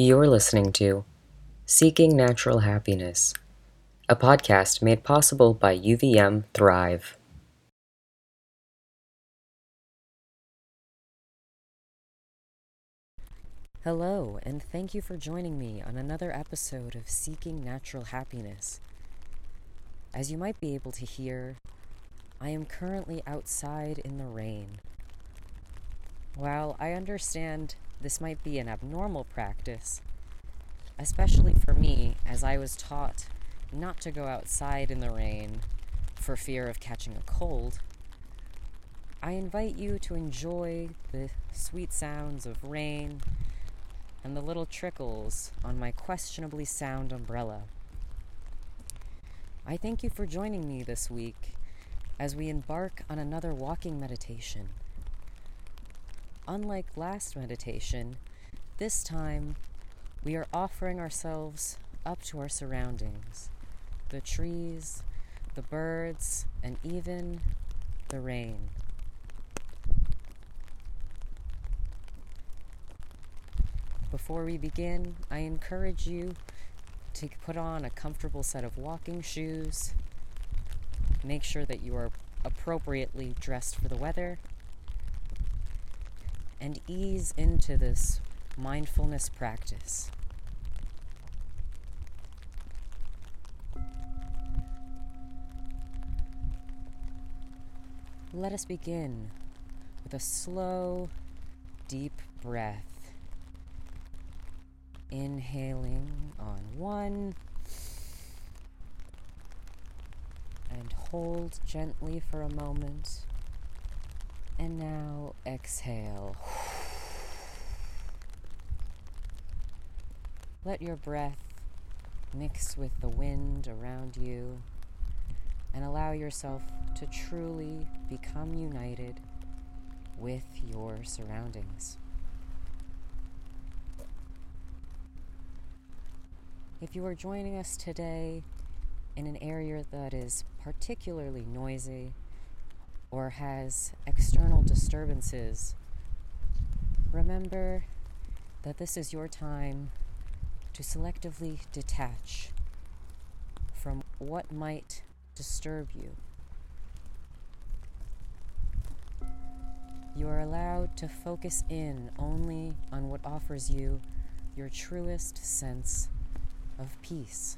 You're listening to Seeking Natural Happiness, a podcast made possible by UVM Thrive. Hello, and thank you for joining me on another episode of Seeking Natural Happiness. As you might be able to hear, I am currently outside in the rain. While I understand this might be an abnormal practice, especially for me, as I was taught not to go outside in the rain for fear of catching a cold. I invite you to enjoy the sweet sounds of rain and the little trickles on my questionably sound umbrella. I thank you for joining me this week as we embark on another walking meditation. Unlike last meditation, this time we are offering ourselves up to our surroundings the trees, the birds, and even the rain. Before we begin, I encourage you to put on a comfortable set of walking shoes. Make sure that you are appropriately dressed for the weather and ease into this mindfulness practice. Let us begin with a slow, deep breath. Inhaling on one and hold gently for a moment. And now exhale. Let your breath mix with the wind around you and allow yourself to truly become united with your surroundings. If you are joining us today in an area that is particularly noisy, or has external disturbances, remember that this is your time to selectively detach from what might disturb you. You are allowed to focus in only on what offers you your truest sense of peace.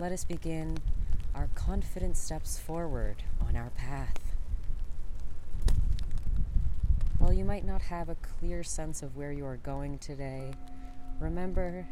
Let us begin our confident steps forward on our path. While you might not have a clear sense of where you are going today, remember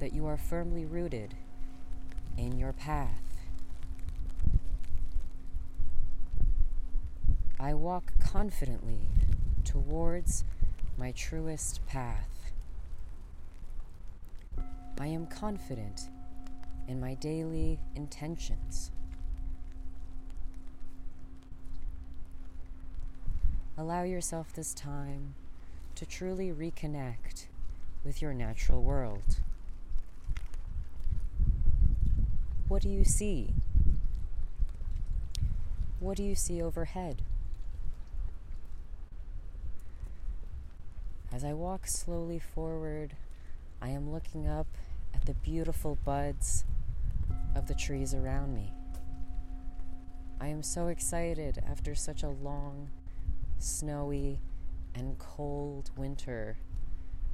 that you are firmly rooted in your path. I walk confidently towards my truest path. I am confident in my daily intentions. Allow yourself this time to truly reconnect with your natural world. What do you see? What do you see overhead? As I walk slowly forward, I am looking up at the beautiful buds of the trees around me. I am so excited after such a long, snowy, and cold winter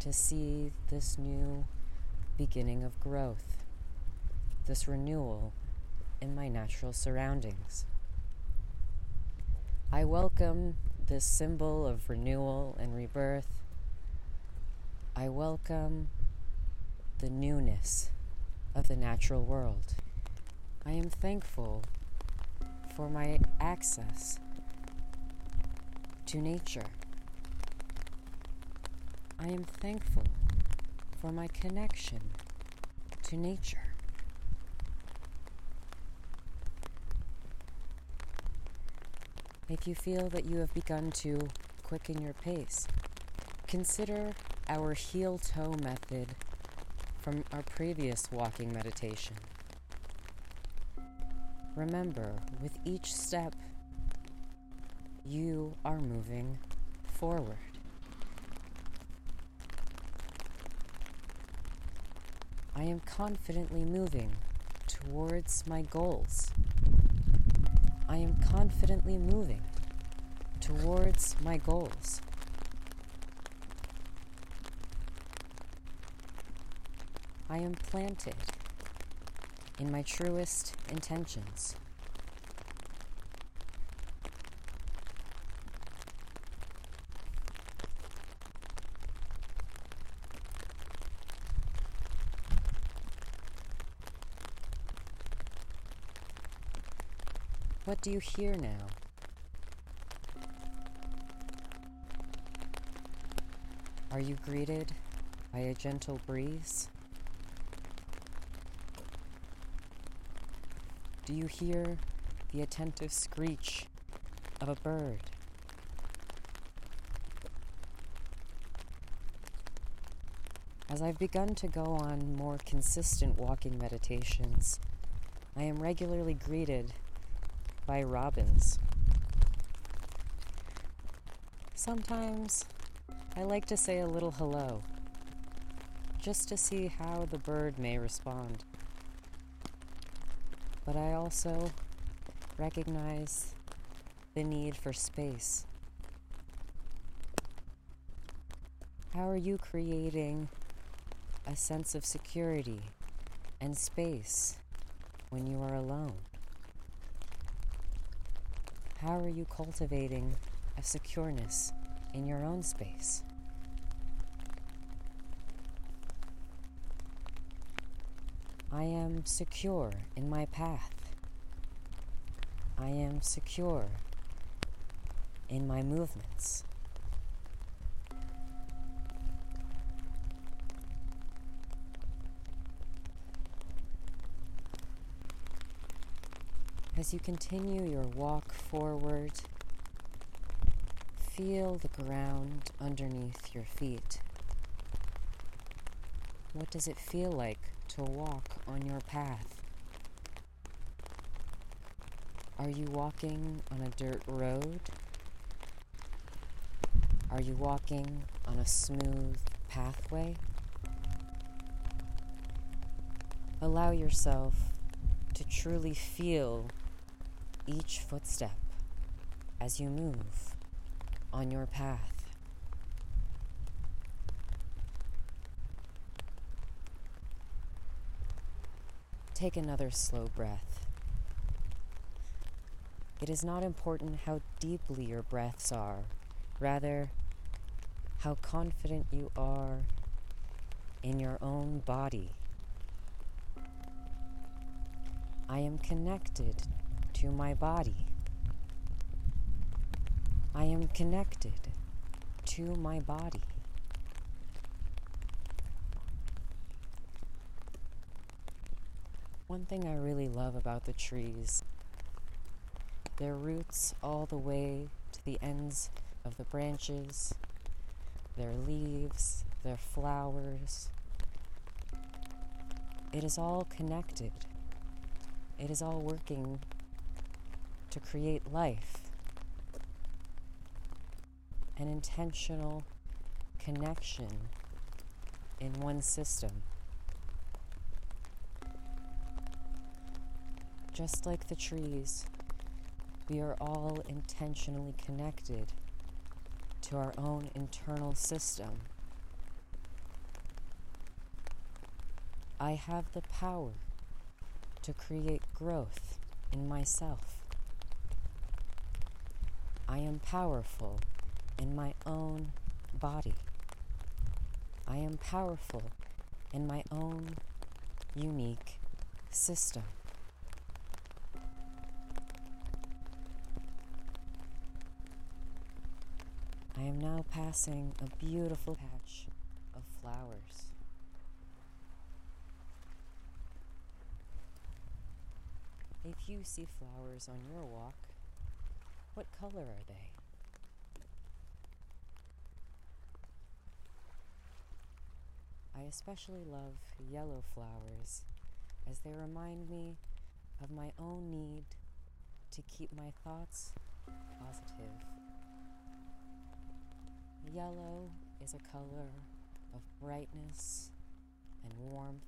to see this new beginning of growth, this renewal in my natural surroundings. I welcome this symbol of renewal and rebirth. I welcome the newness of the natural world. I am thankful for my access to nature. I am thankful for my connection to nature. If you feel that you have begun to quicken your pace, consider our heel toe method from our previous walking meditation. Remember, with each step, you are moving forward. I am confidently moving towards my goals. I am confidently moving towards my goals. I am planted in my truest intentions. What do you hear now? Are you greeted by a gentle breeze? Do you hear the attentive screech of a bird? As I've begun to go on more consistent walking meditations, I am regularly greeted by robins. Sometimes I like to say a little hello, just to see how the bird may respond. But I also recognize the need for space. How are you creating a sense of security and space when you are alone? How are you cultivating a secureness in your own space? I am secure in my path. I am secure in my movements. As you continue your walk forward, feel the ground underneath your feet. What does it feel like to walk on your path? Are you walking on a dirt road? Are you walking on a smooth pathway? Allow yourself to truly feel each footstep as you move on your path. Take another slow breath. It is not important how deeply your breaths are, rather, how confident you are in your own body. I am connected to my body. I am connected to my body. One thing I really love about the trees, their roots all the way to the ends of the branches, their leaves, their flowers. It is all connected. It is all working to create life. An intentional connection in one system. Just like the trees, we are all intentionally connected to our own internal system. I have the power to create growth in myself. I am powerful in my own body. I am powerful in my own unique system. I am now passing a beautiful patch of flowers. If you see flowers on your walk, what color are they? I especially love yellow flowers as they remind me of my own need to keep my thoughts positive. Yellow is a color of brightness and warmth,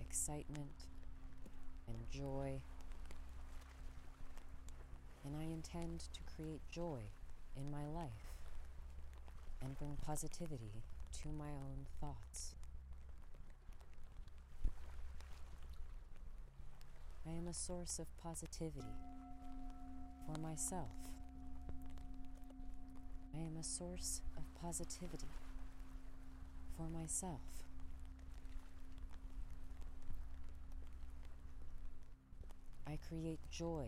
excitement and joy. And I intend to create joy in my life and bring positivity to my own thoughts. I am a source of positivity for myself. I am a source of positivity for myself. I create joy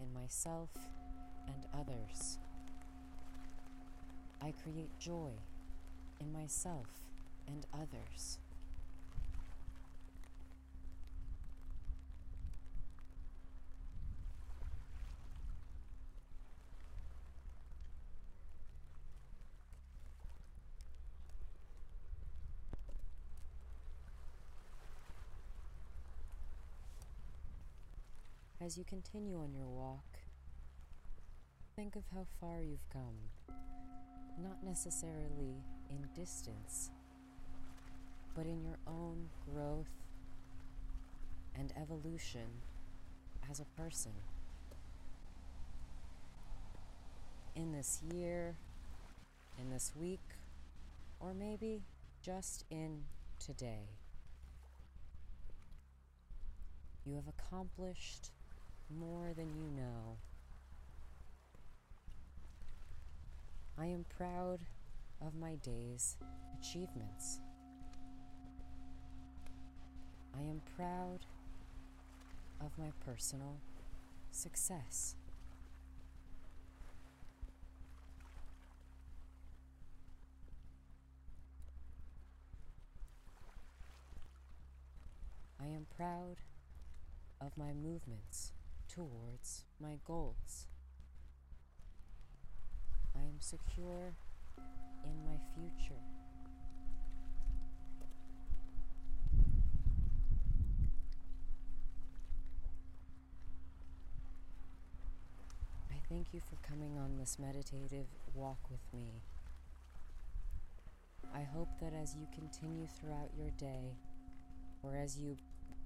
in myself and others. I create joy in myself and others. As you continue on your walk, think of how far you've come, not necessarily in distance, but in your own growth and evolution as a person. In this year, in this week, or maybe just in today. You have accomplished more than you know. I am proud of my day's achievements. I am proud of my personal success. I am proud of my movements towards my goals. I am secure in my future. I thank you for coming on this meditative walk with me. I hope that as you continue throughout your day, or as you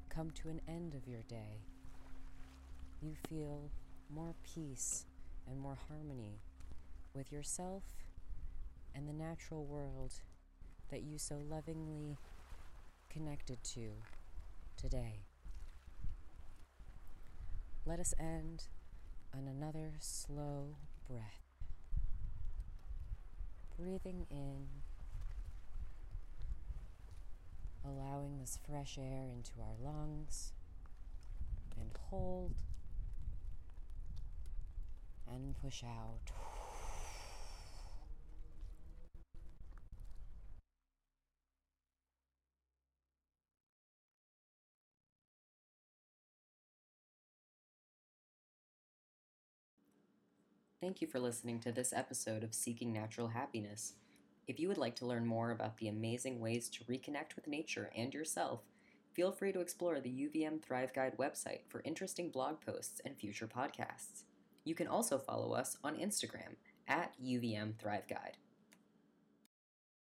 come to an end of your day, you feel more peace and more harmony with yourself and the natural world that you so lovingly connected to today. Let us end on another slow breath. Breathing in, allowing this fresh air into our lungs, and hold and push out. Thank you for listening to this episode of Seeking Natural Happiness. If you would like to learn more about the amazing ways to reconnect with nature and yourself, feel free to explore the UVM Thrive Guide website for interesting blog posts and future podcasts. You can also follow us on Instagram at UVM Thrive Guide.